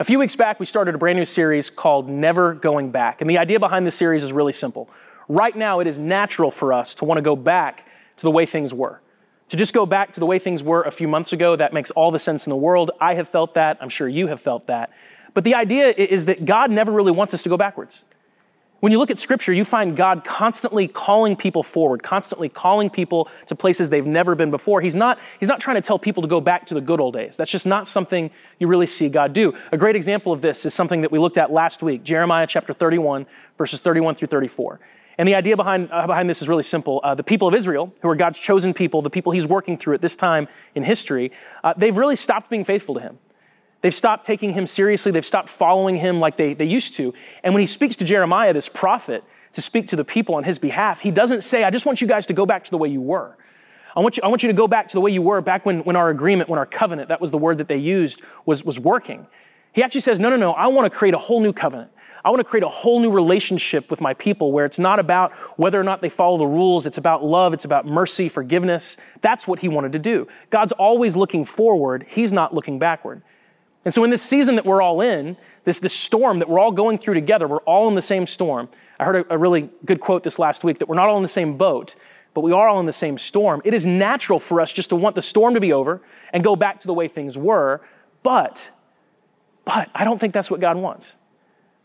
A few weeks back, we started a brand new series called Never Going Back. And the idea behind this series is really simple. Right now, it is natural for us to want to go back to the way things were. To just go back to the way things were a few months ago, that makes all the sense in the world. I have felt that. I'm sure you have felt that. But the idea is that God never really wants us to go backwards. When you look at scripture, you find God constantly calling people forward, constantly calling people to places they've never been before. He's not, he's not trying to tell people to go back to the good old days. That's just not something you really see God do. A great example of this is something that we looked at last week, Jeremiah chapter 31, verses 31 through 34. And the idea behind, uh, behind this is really simple. Uh, the people of Israel, who are God's chosen people, the people he's working through at this time in history, uh, they've really stopped being faithful to him. They've stopped taking him seriously. They've stopped following him like they, they used to. And when he speaks to Jeremiah, this prophet, to speak to the people on his behalf, he doesn't say, I just want you guys to go back to the way you were. I want you, I want you to go back to the way you were back when, when our agreement, when our covenant, that was the word that they used, was, was working. He actually says, No, no, no, I want to create a whole new covenant. I want to create a whole new relationship with my people where it's not about whether or not they follow the rules. It's about love. It's about mercy, forgiveness. That's what he wanted to do. God's always looking forward. He's not looking backward. And so, in this season that we're all in, this, this storm that we're all going through together, we're all in the same storm. I heard a, a really good quote this last week that we're not all in the same boat, but we are all in the same storm. It is natural for us just to want the storm to be over and go back to the way things were, but, but I don't think that's what God wants.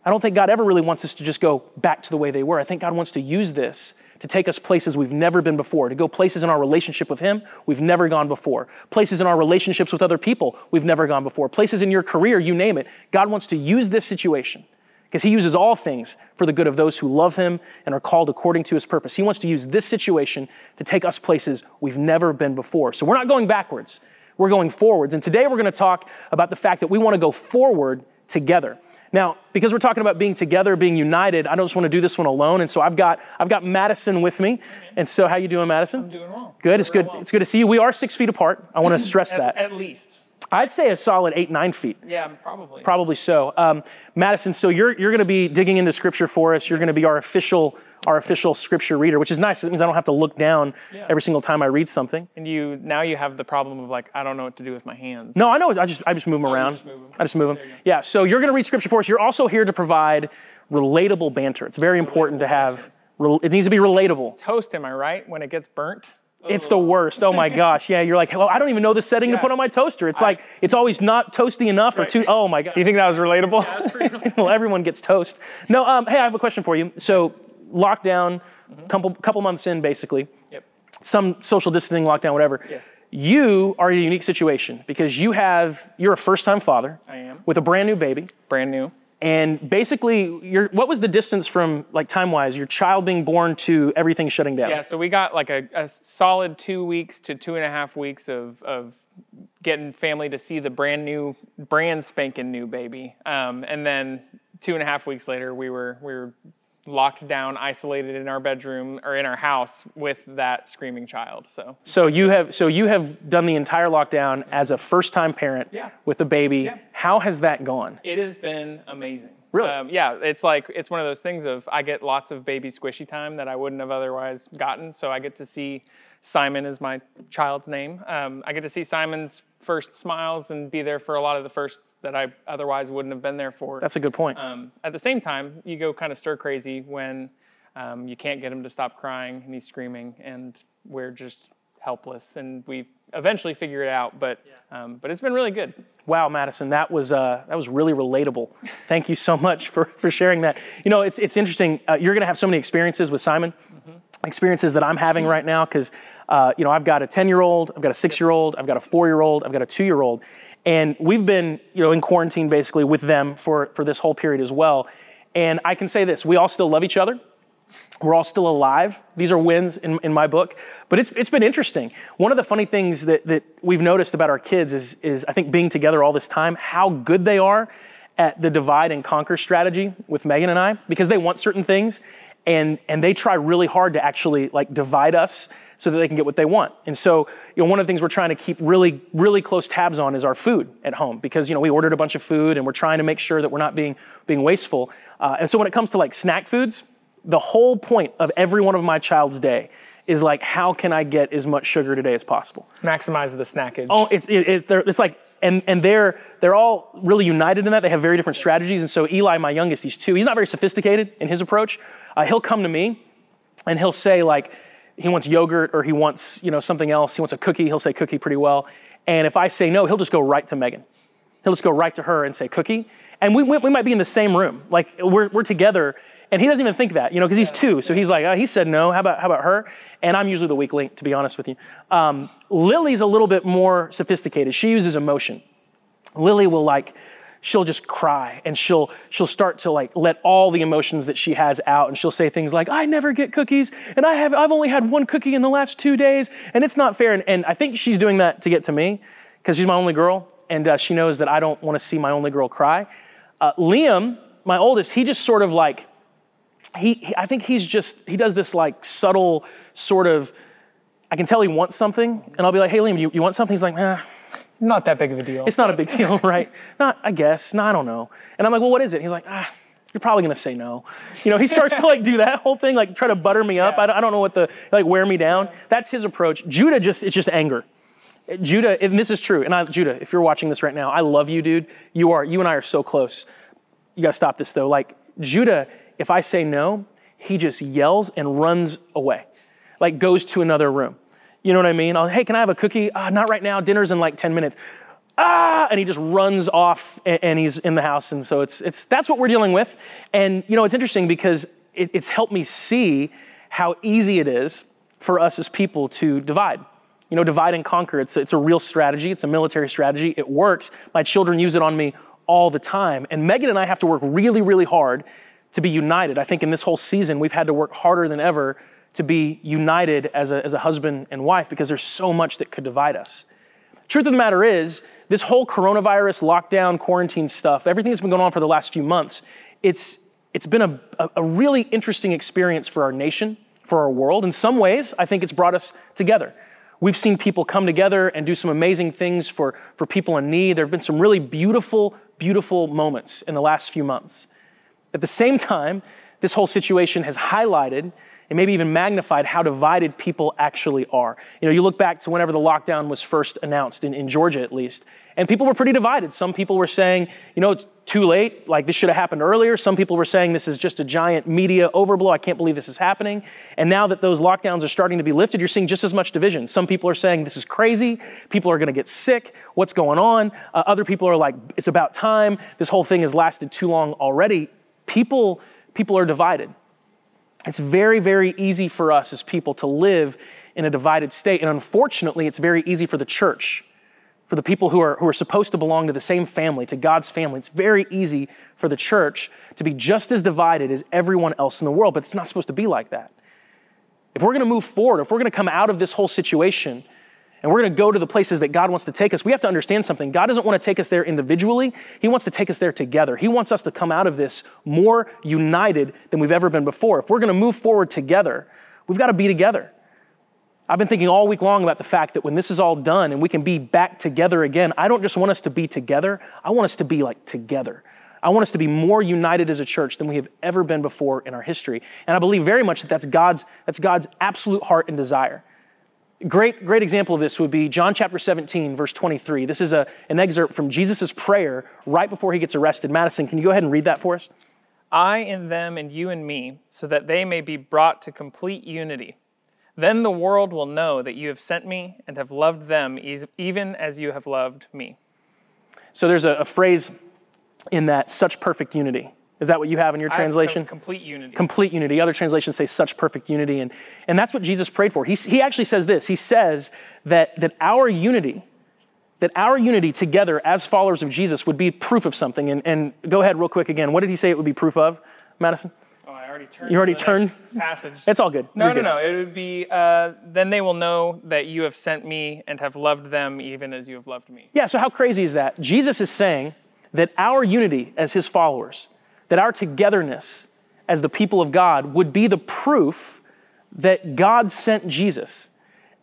I don't think God ever really wants us to just go back to the way they were. I think God wants to use this to take us places we've never been before, to go places in our relationship with Him we've never gone before, places in our relationships with other people we've never gone before, places in your career, you name it. God wants to use this situation because He uses all things for the good of those who love Him and are called according to His purpose. He wants to use this situation to take us places we've never been before. So we're not going backwards, we're going forwards. And today we're going to talk about the fact that we want to go forward together. Now, because we're talking about being together, being united, I don't just want to do this one alone. And so I've got I've got Madison with me. And so how you doing, Madison? I'm doing well. Good. It's good. Well. It's good to see you. We are six feet apart. I want to stress At, that. at least. I'd say a solid eight, nine feet. Yeah, probably. Probably so. Um, Madison, so you're you're going to be digging into scripture for us. You're going to be our official our official scripture reader, which is nice. It means I don't have to look down Yeah. every single time I read something. And you now you have the problem of like I don't know what to do with my hands. No, I know. I just I just move them around. just move 'em. I just move them. There you go. Yeah. So you're going to read scripture for us. You're also here to provide relatable banter. It's very important to have. It needs to be relatable. Toast, am I right? When it gets burnt. It's the worst. Oh my gosh. Yeah. You're like, well, I don't even know the setting to put on my toaster. It's like it's always not toasty enough or too. Oh my god. Do you think that was relatable? well, everyone gets toast. No. Um, hey, I have a question for you. So lockdown, couple couple months in, basically. yep. some social distancing, lockdown, whatever. Yes. You are in a unique situation because you have you're a first-time father I am. with a brand new baby, Brand new. And basically, you're, what was the distance from like time-wise, your child being born to everything shutting down? Yeah, so we got like a, a solid two weeks to two and a half weeks of, of getting family to see the brand new, brand spanking new baby. Um, and then two and a half weeks later, we were we were locked down, isolated in our bedroom or in our house with that screaming child. So So you have so you have done the entire lockdown as a first-time parent Yeah. with a baby. Yeah. How has that gone? it has been amazing. Really? Um, yeah, it's like it's one of those things of I get lots of baby squishy time that I wouldn't have otherwise gotten. So I get to see Simon is my child's name. Um, I get to see Simon's first smiles and be there for a lot of the firsts that I otherwise wouldn't have been there for. That's a good point. Um, at the same time, you go kind of stir crazy when um, you can't get him to stop crying and he's screaming, and we're just helpless. And we eventually figure it out, but um, but it's been really good. Wow, Madison, that was uh, that was really relatable. Thank you so much for, for sharing that. You know, it's it's interesting. Uh, you're going to have so many experiences with Simon, experiences that I'm having right now because uh, you know I've got a 10 year old, I've got a six year old, I've got a four year old, I've got a two year old, and we've been you know in quarantine basically with them for for this whole period as well. And I can say this: we all still love each other. We're all still alive. These are wins in, in my book. But it's, it's been interesting. One of the funny things that, that we've noticed about our kids is, is, I think, being together all this time, how good they are at the divide and conquer strategy with Megan and I, because they want certain things and, and they try really hard to actually like divide us so that they can get what they want. And so, you know, one of the things we're trying to keep really, really close tabs on is our food at home because, you know, we ordered a bunch of food and we're trying to make sure that we're not being, being wasteful. Uh, and so when it comes to like snack foods, the whole point of every one of my child's day is like, how can I get as much sugar today as possible? Maximize the snackage. Oh, it's it, it's there. It's like and, and they're, they're all really united in that. They have very different strategies. And so Eli, my youngest, he's two. He's not very sophisticated in his approach. Uh, he'll come to me and he'll say like, he wants yogurt or he wants, you know, something else. He wants a cookie. He'll say cookie pretty well. And if I say no, he'll just go right to Megan. He'll just go right to her and say cookie. And we, we might be in the same room. Like we're, we're together and he doesn't even think that, you know, because he's two. So he's like, oh, he said no. How about, how about her? And I'm usually the weak link, to be honest with you. Um, Lily's a little bit more sophisticated. She uses emotion. Lily will like, she'll just cry and she'll she'll start to like let all the emotions that she has out and she'll say things like i never get cookies and i have i've only had one cookie in the last two days and it's not fair and, and i think she's doing that to get to me because she's my only girl and uh, she knows that i don't want to see my only girl cry uh, liam my oldest he just sort of like he, he, I think he's just, he does this like subtle sort of, I can tell he wants something, and I'll be like, hey, Liam, you, you want something? He's like, nah. Not that big of a deal. It's not a big deal, right? Not, I guess. No, I don't know. And I'm like, well, what is it? He's like, ah, you're probably gonna say no. You know, he starts to like do that whole thing, like try to butter me up. Yeah. I, don't, I, don't, know what the, like wear me down. Yeah. That's his approach. Judah just, it's just anger. Judah, and this is true, and I, Judah, if you're watching this right now, I love you, dude. You are, you and I are so close. You gotta stop this though. Like, Judah, if I say no, he just yells and runs away, like goes to another room. You know what I mean? I'll, hey, can I have a cookie? Ah, not right now. Dinner's in like 10 minutes. Ah, and he just runs off and, and he's in the house. And so it's, it's, that's what we're dealing with. And, you know, it's interesting because it, it's helped me see how easy it is for us as people to divide. You know, divide and conquer. It's, it's a real strategy, it's a military strategy. It works. My children use it on me all the time. And Megan and I have to work really, really hard to be united. I think in this whole season, we've had to work harder than ever to be united as a, as a husband and wife because there's so much that could divide us. Truth of the matter is, this whole coronavirus, lockdown, quarantine stuff, everything that's been going on for the last few months, it's, it's been a, a really interesting experience for our nation, for our world. In some ways, I think it's brought us together. We've seen people come together and do some amazing things for, for people in need. There have been some really beautiful, beautiful moments in the last few months. At the same time, this whole situation has highlighted and maybe even magnified how divided people actually are. You know, you look back to whenever the lockdown was first announced, in, in Georgia at least, and people were pretty divided. Some people were saying, you know, it's too late, like this should have happened earlier. Some people were saying this is just a giant media overblow. I can't believe this is happening. And now that those lockdowns are starting to be lifted, you're seeing just as much division. Some people are saying this is crazy. People are going to get sick. What's going on? Uh, other people are like, it's about time. This whole thing has lasted too long already people, people are divided. It's very, very easy for us as people to live in a divided state. And unfortunately, it's very easy for the church, for the people who are, who are supposed to belong to the same family, to God's family. It's very easy for the church to be just as divided as everyone else in the world, but it's not supposed to be like that. If we're going to move forward, if we're going to come out of this whole situation, and we're going to go to the places that God wants to take us, we have to understand something. God doesn't want to take us there individually, He wants to take us there together. He wants us to come out of this more united than we've ever been before. If we're going to move forward together, we've got to be together. I've been thinking all week long about the fact that when this is all done and we can be back together again, I don't just want us to be together, I want us to be like together. I want us to be more united as a church than we have ever been before in our history. And I believe very much that that's God's, that's God's absolute heart and desire. Great, great example of this would be John chapter 17, verse 23. This is a, an excerpt from Jesus' prayer right before he gets arrested. Madison, can you go ahead and read that for us? I in them and you in me, so that they may be brought to complete unity. Then the world will know that you have sent me and have loved them even as you have loved me. So there's a, a phrase in that such perfect unity. Is that what you have in your translation? complete unity. Complete unity. Other translations say such perfect unity. And, and that's what Jesus prayed for. He, he actually says this He says that, that our unity, that our unity together as followers of Jesus would be proof of something. And, and go ahead, real quick again. What did he say it would be proof of, Madison? Oh, I already turned. You already turned? Passage. It's all good. No, You're no, good. no. It would be, uh, then they will know that you have sent me and have loved them even as you have loved me. Yeah, so how crazy is that? Jesus is saying that our unity as his followers, that our togetherness as the people of God would be the proof that God sent Jesus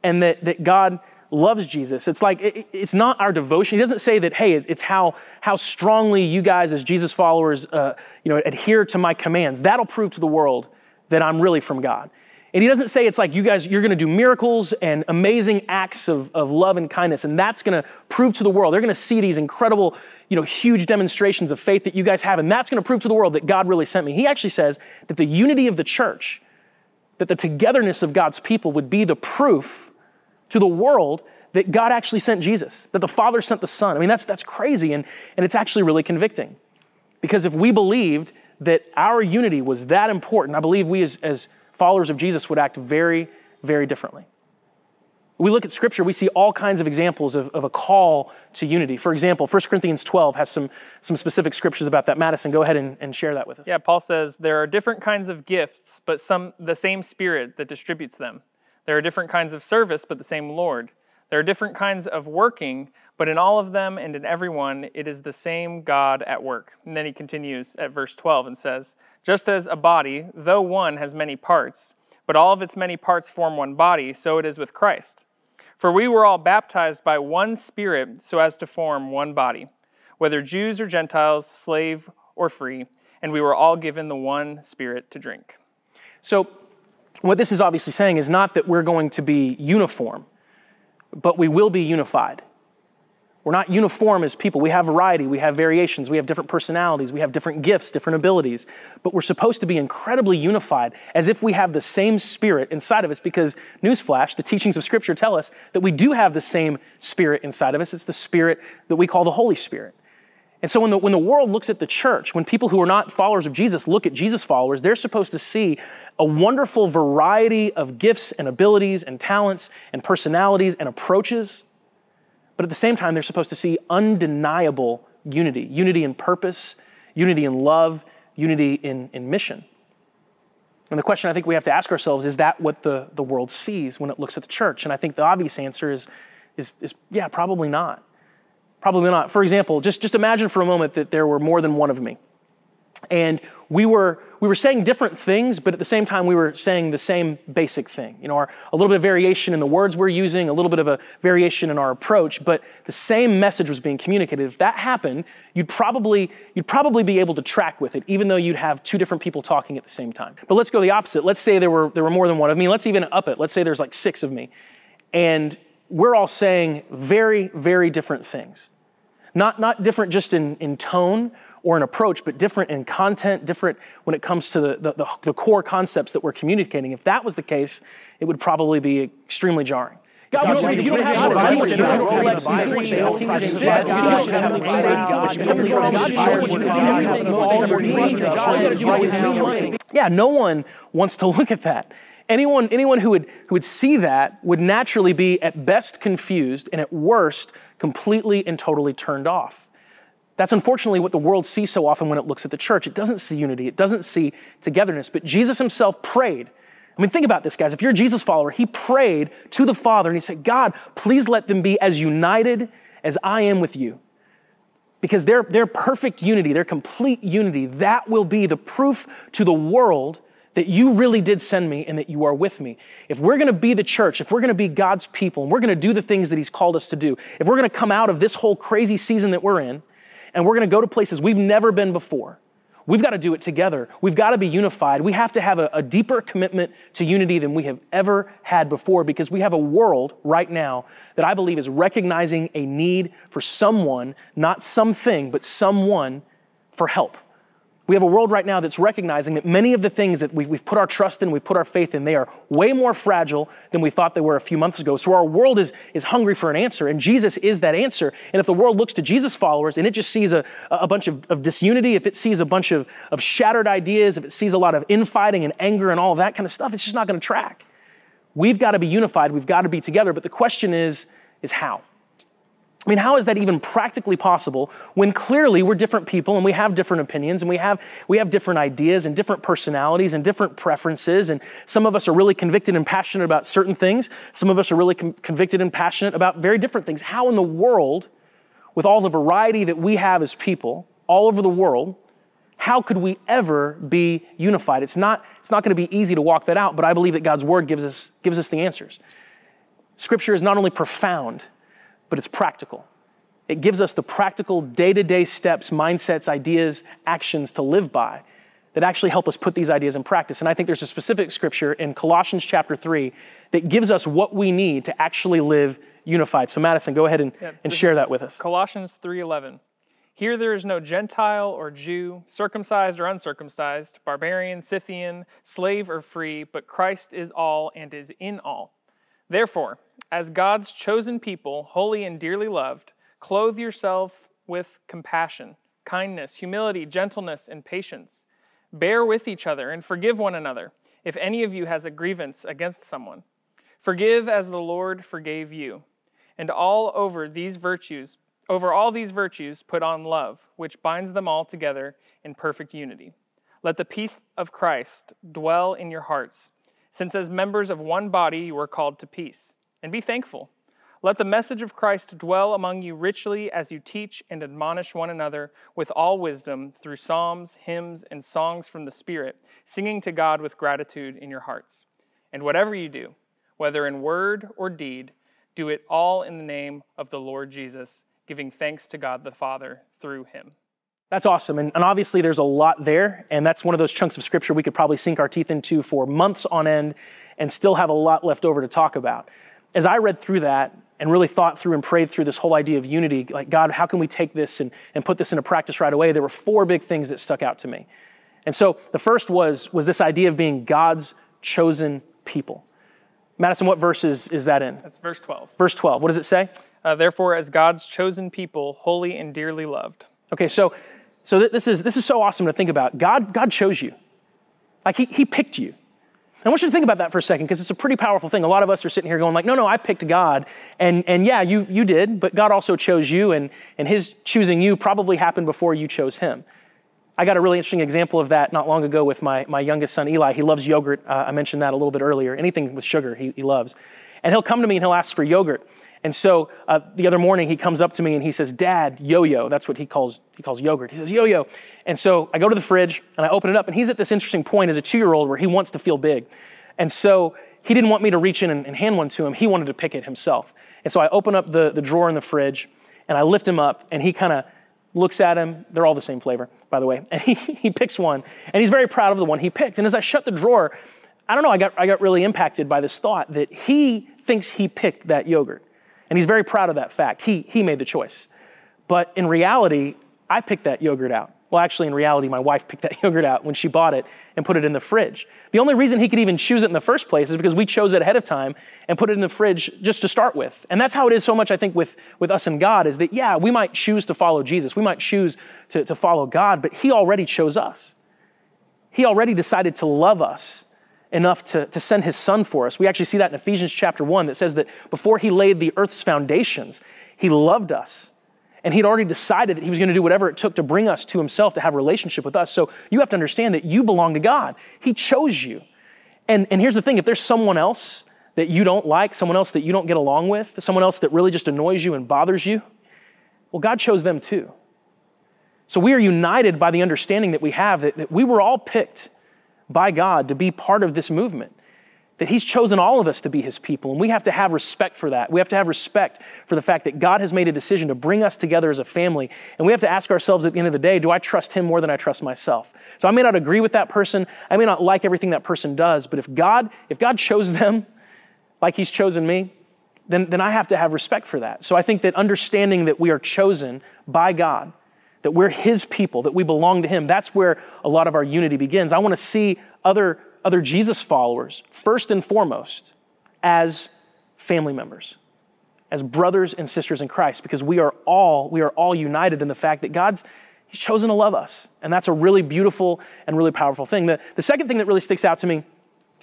and that, that God loves Jesus. It's like, it, it's not our devotion. He doesn't say that, hey, it's how, how strongly you guys as Jesus followers uh, you know, adhere to my commands. That'll prove to the world that I'm really from God. And he doesn't say it's like you guys, you're to do miracles and amazing acts of, of love and kindness, and that's to prove to the world. They're to see these incredible, you know, huge demonstrations of faith that you guys have, and that's to prove to the world that God really sent me. He actually says that the unity of the church, that the togetherness of God's people would be the proof to the world that God actually sent Jesus, that the Father sent the Son. I mean, that's, that's crazy, and, and it's actually really convicting. Because if we believed that our unity was that important, I believe we as, as followers of Jesus would act very, very differently. We look at scripture, we see all kinds of examples of, of a call to unity. For example, 1 Corinthians 12 has some, some specific scriptures about that. Madison, go ahead and, and share that with us. Yeah, Paul says there are different kinds of gifts, but some the same spirit that distributes them. There are different kinds of service, but the same Lord. There are different kinds of working, but in all of them and in everyone, it is the same God at work. And then he continues at verse 12 and says, Just as a body, though one, has many parts, but all of its many parts form one body, so it is with Christ. For we were all baptized by one Spirit so as to form one body, whether Jews or Gentiles, slave or free, and we were all given the one Spirit to drink. So, what this is obviously saying is not that we're going to be uniform but we will be unified. We're not uniform as people. We have variety, we have variations, we have different personalities, we have different gifts, different abilities, but we're supposed to be incredibly unified as if we have the same spirit inside of us because, newsflash, the teachings of Scripture tell us that we do have the same spirit inside of us. It's the spirit that we call the Holy Spirit. And so when the, when the world looks at the church, when people who are not followers of Jesus look at Jesus followers, they're supposed to see a wonderful variety of gifts and abilities and talents and personalities and approaches. But at the same time, they're supposed to see undeniable unity unity in purpose, unity in love, unity in, in mission. And the question I think we have to ask ourselves is that what the, the world sees when it looks at the church? And I think the obvious answer is, is, is yeah, probably not. Probably not. For example, just, just imagine for a moment that there were more than one of me. And we were, we were saying different things, but at the same time, we were saying the same basic thing. You know, our, a little bit of variation in the words we're using, a little bit of a variation in our approach, but the same message was being communicated. If that happened, you'd probably, you'd probably be able to track with it, even though you'd have two different people talking at the same time. But let's go the opposite. Let's say there were, there were more than one of me. Let's even up it. Let's say there's like six of me. And we're all saying very, very different things. Not, not different just in, in tone or an approach, but different in content, different when it comes to the, the, the core concepts that we're communicating. If that was the case, it would probably be extremely jarring. God, you, you don't have Yeah, no one wants to look at that. Anyone, anyone who, would, who would see that would naturally be at best confused and at worst completely and totally turned off. That's unfortunately what the world sees so often when it looks at the church. It doesn't see unity, it doesn't see togetherness. But Jesus himself prayed. I mean, think about this, guys. If you're a Jesus follower, he prayed to the Father and he said, God, please let them be as united as I am with you. Because their, their perfect unity, their complete unity, that will be the proof to the world that you really did send me and that you are with me. If we're going to be the church, if we're going to be God's people, and we're going to do the things that He's called us to do, if we're going to come out of this whole crazy season that we're in, and we're going to go to places we've never been before, we've got to do it together. We've got to be unified. We have to have a, a deeper commitment to unity than we have ever had before because we have a world right now that I believe is recognizing a need for someone, not something, but someone for help. We have a world right now that's recognizing that many of the things that we've, we've, put our trust in, we've put our faith in, they are way more fragile than we thought they were a few months ago. So our world is, is hungry for an answer, and Jesus is that answer. And if the world looks to Jesus followers and it just sees a, a bunch of, of disunity, if it sees a bunch of, of shattered ideas, if it sees a lot of infighting and anger and all that kind of stuff, it's just not going to track. We've got to be unified, we've got to be together, but the question is, is how? I mean, how is that even practically possible when clearly we're different people and we have different opinions and we have, we have different ideas and different personalities and different preferences? And some of us are really convicted and passionate about certain things. Some of us are really com- convicted and passionate about very different things. How in the world, with all the variety that we have as people all over the world, how could we ever be unified? It's not, it's not going to be easy to walk that out, but I believe that God's word gives us, gives us the answers. Scripture is not only profound, but it's practical. It gives us the practical day to day steps, mindsets, ideas, actions to live by that actually help us put these ideas in practice. And I think there's a specific scripture in Colossians chapter 3 that gives us what we need to actually live unified. So Madison, go ahead and, Yeah, and share that with us. Colossians 3:11. Here there is no Gentile or Jew, circumcised or uncircumcised, barbarian, Scythian, slave or free, but Christ is all and is in all. Therefore, as God's chosen people, holy and dearly loved, clothe yourself with compassion, kindness, humility, gentleness, and patience. Bear with each other and forgive one another if any of you has a grievance against someone. Forgive as the Lord forgave you. And all over these virtues, over all these virtues, put on love, which binds them all together in perfect unity. Let the peace of Christ dwell in your hearts, since as members of one body you are called to peace. And be thankful. Let the message of Christ dwell among you richly as you teach and admonish one another with all wisdom through psalms, hymns, and songs from the Spirit, singing to God with gratitude in your hearts. And whatever you do, whether in word or deed, do it all in the name of the Lord Jesus, giving thanks to God the Father through him. That's awesome. And, and obviously, there's a lot there. And that's one of those chunks of scripture we could probably sink our teeth into for months on end and still have a lot left over to talk about. As I read through that and really thought through and prayed through this whole idea of unity, like, God, how can we take this and, and put this into practice right away? There were four big things that stuck out to me. And so the first was, was this idea of being God's chosen people. Madison, what verse is, is that in? That's verse 12. Verse 12. What does it say? Uh, Therefore, as God's chosen people, holy and dearly loved. Okay, so so th- this is this is so awesome to think about. God God chose you, like he he picked you. I want you to think about that for a second because it's a pretty powerful thing. A lot of us are sitting here going like, no, no, I picked God, and and yeah, you you did, but God also chose you, and and His choosing you probably happened before you chose Him. I got a really interesting example of that not long ago with my my youngest son Eli. He loves yogurt. Uh, I mentioned that a little bit earlier. Anything with sugar, he, he loves, and he'll come to me and he'll ask for yogurt. And so uh, the other morning he comes up to me and he says, "Dad, yo-yo." That's what he calls he calls yogurt. He says, "Yo-yo." And so I go to the fridge and I open it up, and he's at this interesting point as a two-year-old where he wants to feel big, and so he didn't want me to reach in and, and hand one to him. He wanted to pick it himself. And so I open up the, the drawer in the fridge and I lift him up, and he kind of looks at him. They're all the same flavor, by the way. And he, he picks one, and he's very proud of the one he picked. And as I shut the drawer, I don't know, I got, I got really impacted by this thought that he thinks he picked that yogurt. And he's very proud of that fact. He, he made the choice. But in reality, I picked that yogurt out. Well, actually, in reality, my wife picked that yogurt out when she bought it and put it in the fridge. The only reason he could even choose it in the first place is because we chose it ahead of time and put it in the fridge just to start with. And that's how it is so much, I think, with, with us and God is that, yeah, we might choose to follow Jesus. We might choose to, to follow God, but he already chose us. He already decided to love us enough to, to send his son for us. We actually see that in Ephesians chapter 1 that says that before he laid the earth's foundations, he loved us. And he'd already decided that he was going to do whatever it took to bring us to himself, to have a relationship with us. So you have to understand that you belong to God. He chose you. And, and here's the thing if there's someone else that you don't like, someone else that you don't get along with, someone else that really just annoys you and bothers you, well, God chose them too. So we are united by the understanding that we have that, that we were all picked by God to be part of this movement. That He's chosen all of us to be His people, and we have to have respect for that. We have to have respect for the fact that God has made a decision to bring us together as a family, and we have to ask ourselves at the end of the day do I trust Him more than I trust myself? So I may not agree with that person, I may not like everything that person does, but if God, if God chose them like He's chosen me, then, then I have to have respect for that. So I think that understanding that we are chosen by God, that we're His people, that we belong to Him, that's where a lot of our unity begins. I want to see other, other Jesus followers, first and foremost, as family members, as brothers and sisters in Christ, because we are all, we are all united in the fact that God's He's chosen to love us. And that's a really beautiful and really powerful thing. The, the second thing that really sticks out to me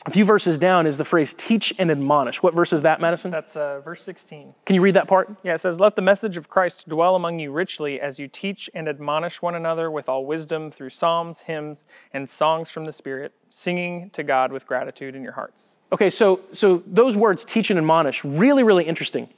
a few verses down is the phrase teach and admonish. What verse is that, Madison? That's uh, verse 16. Can you read that part? Yeah, it says, Let the message of Christ dwell among you richly as you teach and admonish one another with all wisdom through psalms, hymns, and songs from the Spirit, singing to God with gratitude in your hearts. Okay, so so those words teach and admonish, really, really interesting.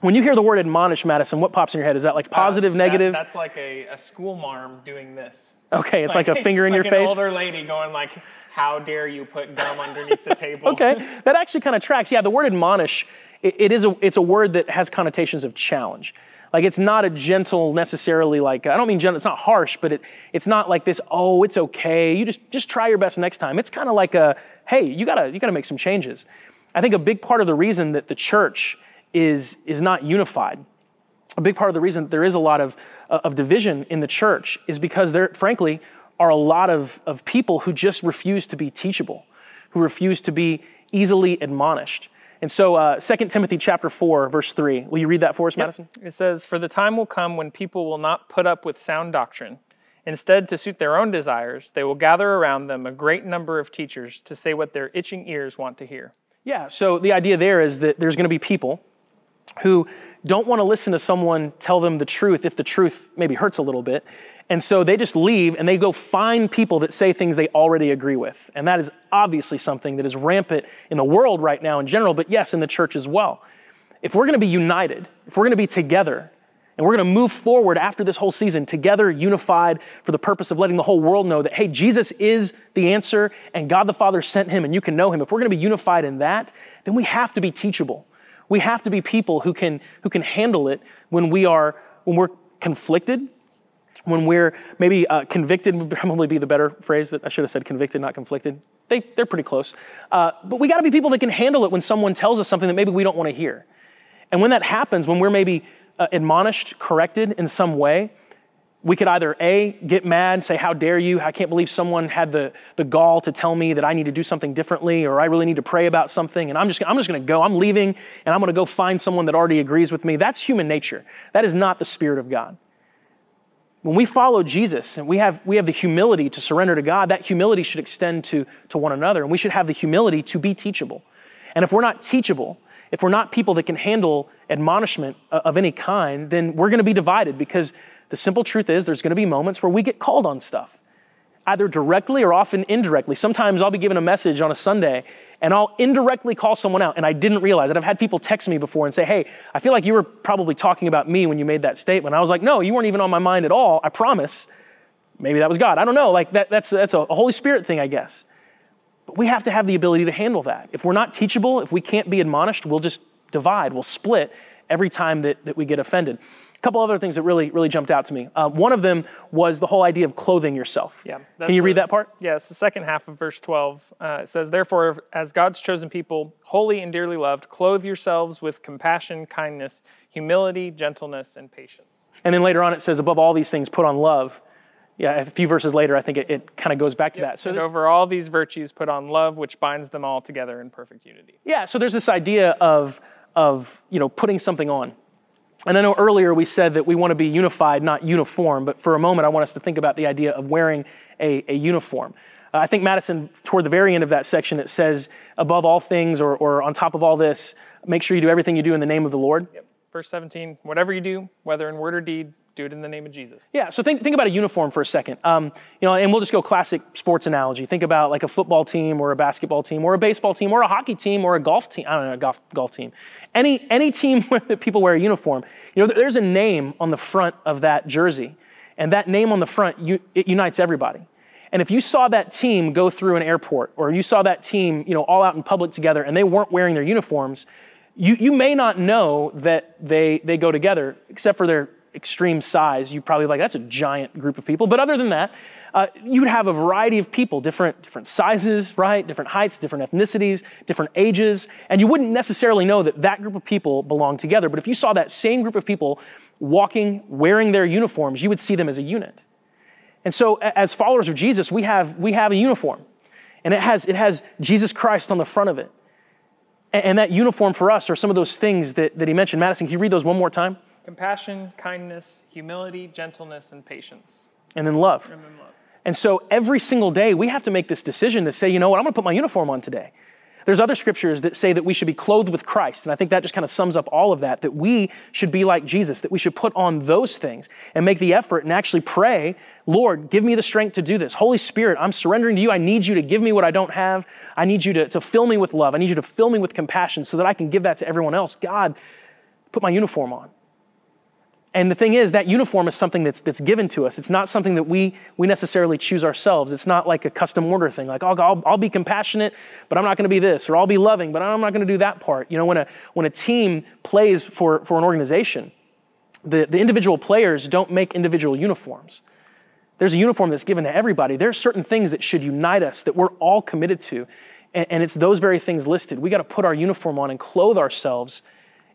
When you hear the word admonish, Madison, what pops in your head? Is that like positive, Uh, that- negative? that's like a, a school marm doing this. okay, it's like, a finger in like your an face. older lady going like, "How dare you put gum underneath the table?" okay, that actually kind of tracks. Yeah, the word admonish, it, it is a, it's a word that has connotations of challenge. Like it's not a gentle necessarily like I don't mean gentle, it's not harsh, but it, it's not like this, oh, it's okay. You just just try your best next time. It's kind of like a, hey, you gotta you gotta make some changes. I think a big part of the reason that the church is is not unified, a big part of the reason that there is a lot of, of division in the church is because there, frankly, are a lot of, of people who just refuse to be teachable, who refuse to be easily admonished. And so, uh, 2 Timothy chapter 4, verse 3. Will you read that for us, yep. Madison? It says, For the time will come when people will not put up with sound doctrine. Instead, to suit their own desires, they will gather around them a great number of teachers to say what their itching ears want to hear. Yeah, so the idea there is that there's going to be people who don't want to listen to someone tell them the truth if the truth maybe hurts a little bit. And so they just leave and they go find people that say things they already agree with. And that is obviously something that is rampant in the world right now in general, but yes, in the church as well. If we're going to be united, if we're going to be together, and we're going to move forward after this whole season together, unified for the purpose of letting the whole world know that, hey, Jesus is the answer and God the Father sent him and you can know him. If we're going to be unified in that, then we have to be teachable. We have to be people who can, who can handle it when we are, when we're conflicted, when we're maybe uh, convicted would probably be the better phrase that I should have said convicted, not conflicted. They, they're pretty close. Uh, but we got to be people that can handle it when someone tells us something that maybe we don't want to hear. And when that happens, when we're maybe uh, admonished, corrected in some way, we could either A, get mad, say, How dare you? I can't believe someone had the, the gall to tell me that I need to do something differently or I really need to pray about something. And I'm just, I'm just going to go. I'm leaving and I'm going to go find someone that already agrees with me. That's human nature. That is not the Spirit of God. When we follow Jesus and we have, we have the humility to surrender to God, that humility should extend to, to one another. And we should have the humility to be teachable. And if we're not teachable, if we're not people that can handle admonishment of any kind, then we're going to be divided because the simple truth is there's going to be moments where we get called on stuff either directly or often indirectly. Sometimes I'll be given a message on a Sunday and I'll indirectly call someone out and I didn't realize it. I've had people text me before and say, Hey, I feel like you were probably talking about me when you made that statement. I was like, No, you weren't even on my mind at all. I promise. Maybe that was God. I don't know. Like that, that's, that's a, a Holy Spirit thing, I guess. But we have to have the ability to handle that. If we're not teachable, if we can't be admonished, we'll just divide, we'll split every time that, that we get offended. A couple other things that really, really jumped out to me. Uh, one of them was the whole idea of clothing yourself. Yeah. Can you read that part? Yeah, it's the second half of verse 12. Uh, it says, Therefore, as God's chosen people, holy and dearly loved, clothe yourselves with compassion, kindness, humility, gentleness, and patience. And then later on it says, Above all these things, put on love. Yeah, a few verses later, I think it, it kind of goes back to yep. that. So over all these virtues, put on love, which binds them all together in perfect unity. Yeah, so there's this idea of, of you know, putting something on. And I know earlier we said that we want to be unified, not uniform, but for a moment I want us to think about the idea of wearing a, a uniform. Uh, I think Madison, toward the very end of that section, it says, above all things or, or on top of all this, make sure you do everything you do in the name of the Lord. Yep. Verse 17, whatever you do, whether in word or deed, do it in the name of Jesus. Yeah, so think, think about a uniform for a second. Um, you know, and we'll just go classic sports analogy. Think about like a football team or a basketball team or a baseball team or a hockey team or a golf team. I don't know, a golf, golf team. Any, any team where people wear a uniform, you know, there's a name on the front of that jersey. And that name on the front, it unites everybody. And if you saw that team go through an airport or you saw that team, you know, all out in public together and they weren't wearing their uniforms, you, you may not know that they, they go together, except for their extreme size, you probably like, that's a giant group of people. But other than that, uh, you would have a variety of people, different, different sizes, right? Different heights, different ethnicities, different ages. And you wouldn't necessarily know that that group of people belong together. But if you saw that same group of people walking, wearing their uniforms, you would see them as a unit. And so as followers of Jesus, we have, we have a uniform. And it has, it has Jesus Christ on the front of it. And, and that uniform for us are some of those things that, that he mentioned. Madison, can you read those one more time? Compassion, kindness, humility, gentleness, and patience. And then love. And then love. And so every single day we have to make this decision to say, you know what, I'm going to put my uniform on today. There's other scriptures that say that we should be clothed with Christ. And I think that just kind of sums up all of that, that we should be like Jesus, that we should put on those things and make the effort and actually pray, Lord, give me the strength to do this. Holy Spirit, I'm surrendering to you. I need you to give me what I don't have. I need you to, to fill me with love. I need you to fill me with compassion so that I can give that to everyone else. God, put my uniform on. And the thing is, that uniform is something that's, that's given to us. It's not something that we, we necessarily choose ourselves. It's not like a custom order thing, like, oh, I'll, I'll be compassionate, but I'm not going to be this, or I'll be loving, but I'm not going to do that part. You know, when a, when a team plays for, for an organization, the, the individual players don't make individual uniforms. There's a uniform that's given to everybody. There are certain things that should unite us that we're all committed to. And, and it's those very things listed. We got to put our uniform on and clothe ourselves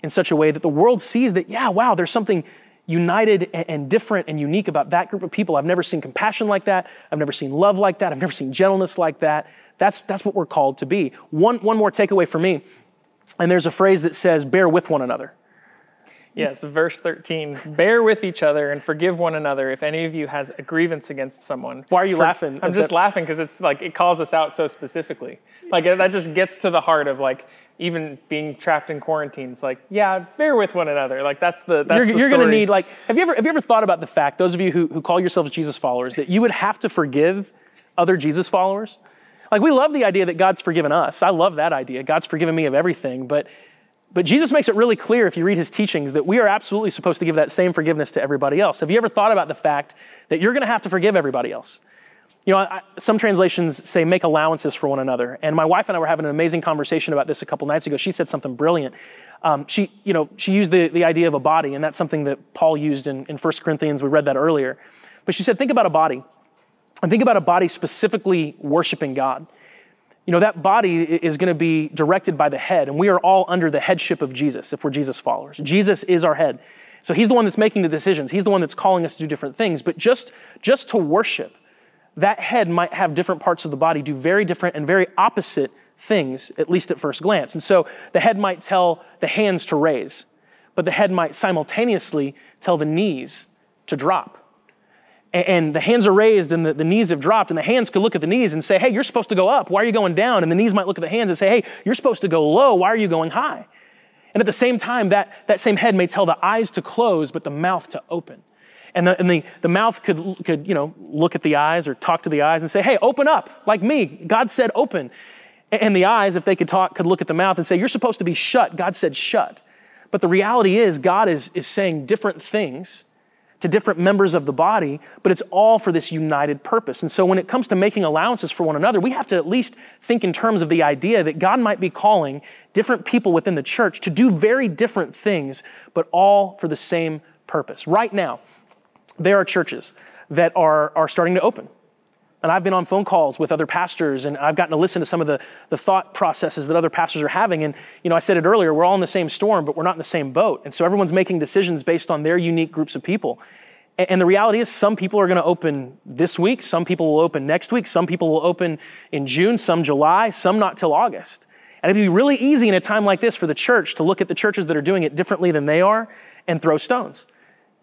in such a way that the world sees that, yeah, wow, there's something united and, different and unique about that group of people. I've never seen compassion like that. I've never seen love like that. I've never seen gentleness like that. That's, that's what we're called to be. One, one more takeaway for me, and there's a phrase that says, bear with one another. Yes, verse 13. Bear with each other and forgive one another if any of you has a grievance against someone. Why are you For- laughing I'm just that? laughing because it's like it calls us out so specifically. Like that just gets to the heart of like even being trapped in quarantine. It's like, yeah, bear with one another. Like that's the that's you're, the you're going to need like have you ever have you ever thought about the fact those of you who, who call yourselves jesus followers that you would have to forgive other jesus followers? Like we love the idea that god's forgiven us. I love that idea. God's forgiven me of everything. But but jesus makes it really clear if you read his teachings that we are absolutely supposed to give that same forgiveness to everybody else. Have you ever thought about the fact that you're going to have to forgive everybody else you know, I, some translations say make allowances for one another. And my wife and I were having an amazing conversation about this a couple nights ago. She said something brilliant. Um, she, you know, she used the, the idea of a body, and that's something that Paul used in, in 1 Corinthians. We read that earlier. But she said, think about a body, and think about a body specifically worshiping God. You know, that body is going to be directed by the head, and we are all under the headship of Jesus if we're Jesus followers. Jesus is our head. So he's the one that's making the decisions. He's the one that's calling us to do different things. But just, just to worship, that head might have different parts of the body do very different and very opposite things, at least at first glance. And so the head might tell the hands to raise, but the head might simultaneously tell the knees to drop. And the hands are raised and the, the knees have dropped, and the hands could look at the knees and say, Hey, you're supposed to go up. Why are you going down? And the knees might look at the hands and say, Hey, you're supposed to go low. Why are you going high? And at the same time, that, that same head may tell the eyes to close, but the mouth to open. And, the, and the, the mouth could, could, you know, look at the eyes or talk to the eyes and say, hey, open up, like me. God said open. And the eyes, if they could talk, could look at the mouth and say, you're supposed to be shut. God said shut. But the reality is, God is, is saying different things to different members of the body, but it's all for this united purpose. And so when it comes to making allowances for one another, we have to at least think in terms of the idea that God might be calling different people within the church to do very different things, but all for the same purpose. Right now, there are churches that are, are starting to open. And I've been on phone calls with other pastors and I've gotten to listen to some of the, the thought processes that other pastors are having. And, you know, I said it earlier, we're all in the same storm, but we're not in the same boat. And so everyone's making decisions based on their unique groups of people. And, and the reality is, some people are going to open this week, some people will open next week, some people will open in June, some July, some not till August. And it'd be really easy in a time like this for the church to look at the churches that are doing it differently than they are and throw stones.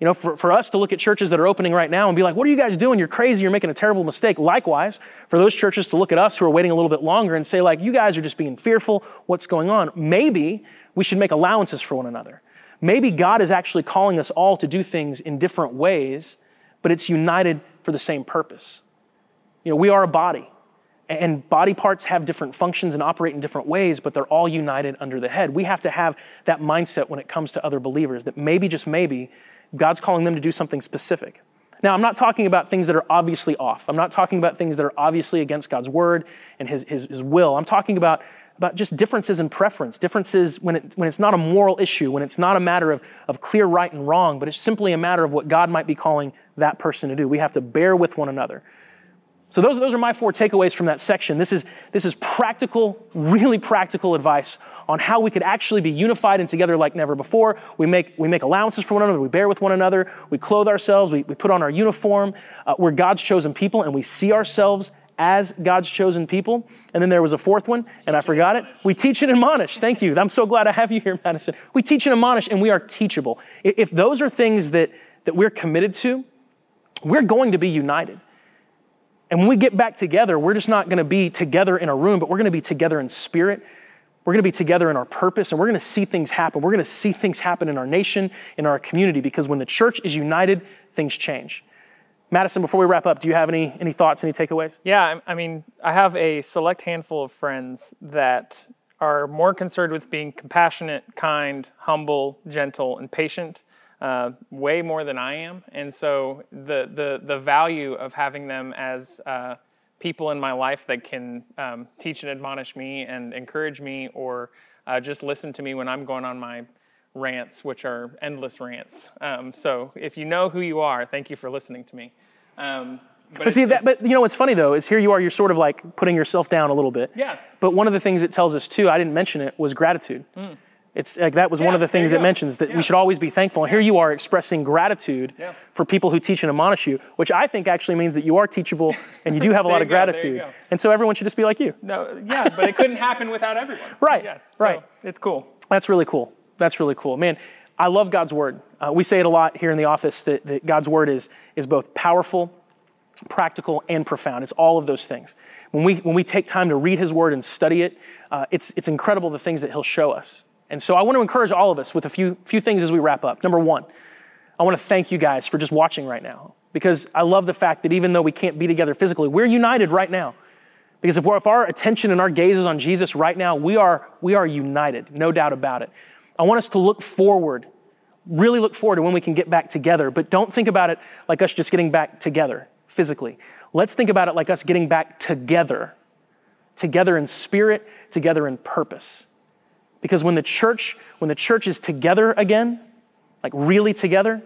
You know, for, for us to look at churches that are opening right now and be like, what are you guys doing? You're crazy. You're making a terrible mistake. Likewise, for those churches to look at us who are waiting a little bit longer and say, like, you guys are just being fearful. What's going on? Maybe we should make allowances for one another. Maybe God is actually calling us all to do things in different ways, but it's united for the same purpose. You know, we are a body, and body parts have different functions and operate in different ways, but they're all united under the head. We have to have that mindset when it comes to other believers that maybe, just maybe, God's calling them to do something specific. Now, I'm not talking about things that are obviously off. I'm not talking about things that are obviously against God's word and his, his, his will. I'm talking about, about just differences in preference, differences when, it, when it's not a moral issue, when it's not a matter of, of clear right and wrong, but it's simply a matter of what God might be calling that person to do. We have to bear with one another. So those, those are my four takeaways from that section. This is, this is practical, really practical advice on how we could actually be unified and together like never before. We make, we make allowances for one another, we bear with one another, we clothe ourselves, we, we put on our uniform. Uh, we're God's chosen people, and we see ourselves as God's chosen people. And then there was a fourth one, and I forgot it. We teach and admonish. Thank you. I'm so glad I have you here, Madison. We teach and admonish, and we are teachable. If those are things that, that we're committed to, we're going to be united. And when we get back together, we're just not going to be together in a room, but we're going to be together in spirit. We're going to be together in our purpose, and we're going to see things happen. We're going to see things happen in our nation, in our community, because when the church is united, things change. Madison, before we wrap up, do you have any, any thoughts, any takeaways? Yeah, I- I mean, I have a select handful of friends that are more concerned with being compassionate, kind, humble, gentle, and patient, uh, way more than I am. And so the the the value of having them as uh, people in my life that can um, teach and admonish me and encourage me, or uh, just listen to me when I'm going on my rants, which are endless rants. Um, so if you know who you are, thank you for listening to me. Um, but, but see that, but you know what's funny though is here you are, you're sort of like putting yourself down a little bit. Yeah. But one of the things it tells us too, I didn't mention it, was gratitude. Mm. It's like that was yeah, one of the things it mentions that yeah. we should always be thankful. And here you are expressing gratitude yeah. for people who teach and admonish you, which I think actually means that you are teachable and you do have a lot of gratitude. And so everyone should just be like you. No, yeah, but it couldn't happen without everyone. right. Yeah, so right. It's cool. That's really cool. That's really cool. Man, I love God's word. Uh, we say it a lot here in the office that, that God's word is, is both powerful, practical, and profound. It's all of those things. When we, when we take time to read his word and study it, uh, it's, it's incredible the things that he'll show us. And so I want to encourage all of us with a few, few things as we wrap up. Number one, I want to thank you guys for just watching right now because I love the fact that even though we can't be together physically, we're united right now. Because if, if our attention and our gaze is on Jesus right now, we are, we are united, no doubt about it. I want us to look forward, really look forward to when we can get back together, but don't think about it like us just getting back together physically. Let's think about it like us getting back together, together in spirit, together in purpose. Because when the church, when the church is together again, like really together,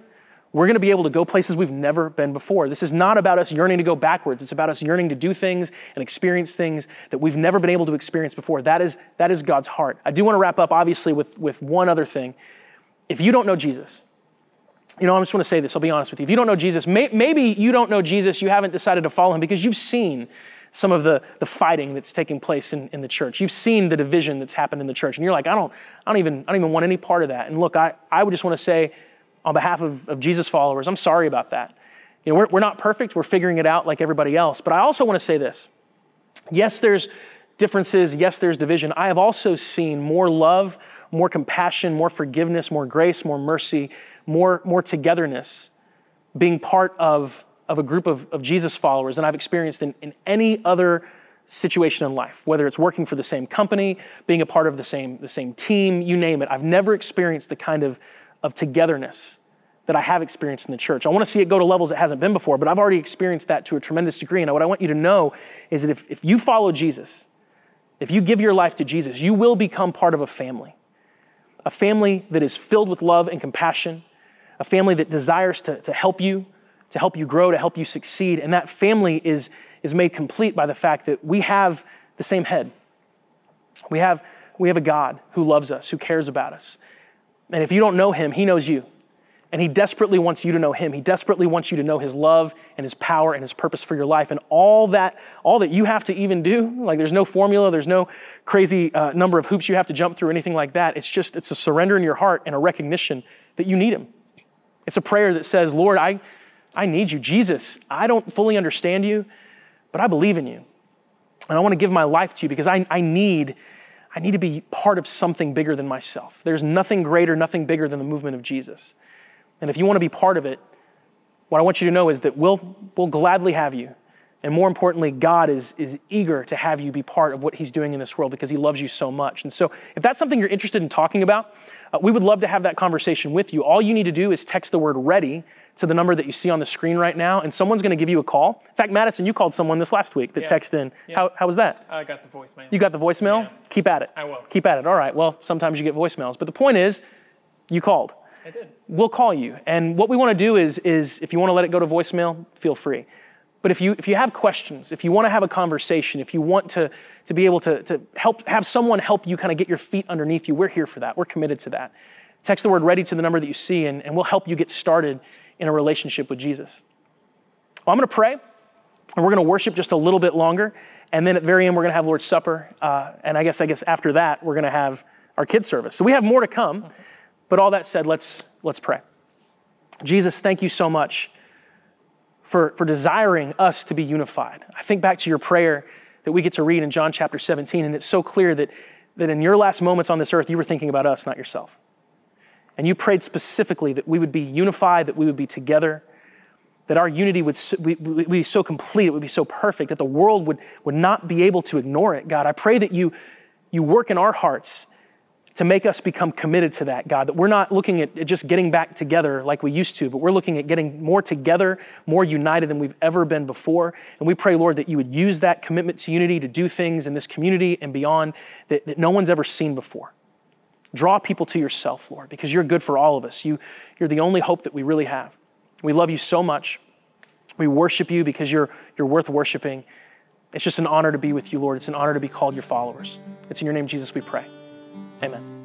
we're going to be able to go places we've never been before. This is not about us yearning to go backwards. It's about us yearning to do things and experience things that we've never been able to experience before. That is, that is God's heart. I do want to wrap up, obviously, with, with one other thing. If you don't know Jesus, you know, I just want to say this, I'll be honest with you. If you don't know Jesus, may, maybe you don't know Jesus, you haven't decided to follow him because you've seen some of the, the fighting that's taking place in, in the church. You've seen the division that's happened in the church, and you're like, I don't, I don't even, I don't even want any part of that. And look, I, I would just want to say, on behalf of, of Jesus followers, I'm sorry about that. You know, we're, we're not perfect, we're figuring it out like everybody else. But I also want to say this. Yes, there's differences, yes, there's division. I have also seen more love, more compassion, more forgiveness, more grace, more mercy, more, more togetherness being part of of a group of, of Jesus followers than I've experienced in, in any other situation in life, whether it's working for the same company, being a part of the same, the same team, you name it. I've never experienced the kind of, of togetherness that I have experienced in the church. I want to see it go to levels it hasn't been before, but I've already experienced that to a tremendous degree. And what I want you to know is that if, if you follow Jesus, if you give your life to Jesus, you will become part of a family. A family that is filled with love and compassion, a family that desires to, to help you, to help you grow, to help you succeed. And that family is, is made complete by the fact that we have the same head. We have, we have a God who loves us, who cares about us. And if you don't know him, he knows you. And he desperately wants you to know him. He desperately wants you to know his love and his power and his purpose for your life. And all that, all that you have to even do, like there's no formula, there's no crazy uh, number of hoops you have to jump through, anything like that. It's just, it's a surrender in your heart and a recognition that you need him. It's a prayer that says, Lord, I, I need you. Jesus, I don't fully understand you, but I believe in you. And I want to give my life to you because I, I need I need to be part of something bigger than myself. There's nothing greater, nothing bigger than the movement of Jesus. And if you want to be part of it, what I want you to know is that we'll, we'll gladly have you. And more importantly, God is, is eager to have you be part of what He's doing in this world because He loves you so much. And so, if that's something you're interested in talking about, uh, we would love to have that conversation with you. All you need to do is text the word ready to the number that you see on the screen right now, and someone's going to give you a call. In fact, Madison, you called someone this last week that yeah. texted in. Yeah. How, how was that? I got the voicemail. You got the voicemail? Yeah. Keep at it. I will. Keep at it. All right. Well, sometimes you get voicemails, but the point is, you called. I did. We'll call you, and what we want to do is, is if you want to let it go to voicemail, feel free. But if you if you have questions, if you want to have a conversation, if you want to to be able to, to help have someone help you kind of get your feet underneath you, we're here for that. We're committed to that. Text the word ready to the number that you see, and, and we'll help you get started in a relationship with Jesus. Well, I'm going to pray, and we're going to worship just a little bit longer, and then at the very end we're going to have Lord's Supper, uh, and I guess I guess after that we're going to have our kids service. So we have more to come, but all that said, let's let's pray. Jesus, thank you so much for, for desiring us to be unified. I think back to your prayer that we get to read in John chapter 17, and it's so clear that, that in your last moments on this earth, you were thinking about us, not yourself. And you prayed specifically that we would be unified, that we would be together, that our unity would be so complete, it would be so perfect, that the world would, would not be able to ignore it. God, I pray that you, you work in our hearts to make us become committed to that, God, that we're not looking at just getting back together like we used to, but we're looking at getting more together, more united than we've ever been before. And we pray, Lord, that you would use that commitment to unity to do things in this community and beyond that, that no one's ever seen before. Draw people to yourself, Lord, because you're good for all of us. You, you're the only hope that we really have. We love you so much. We worship you because you're, you're worth worshiping. It's just an honor to be with you, Lord. It's an honor to be called your followers. It's in your name, Jesus, we pray. Amen.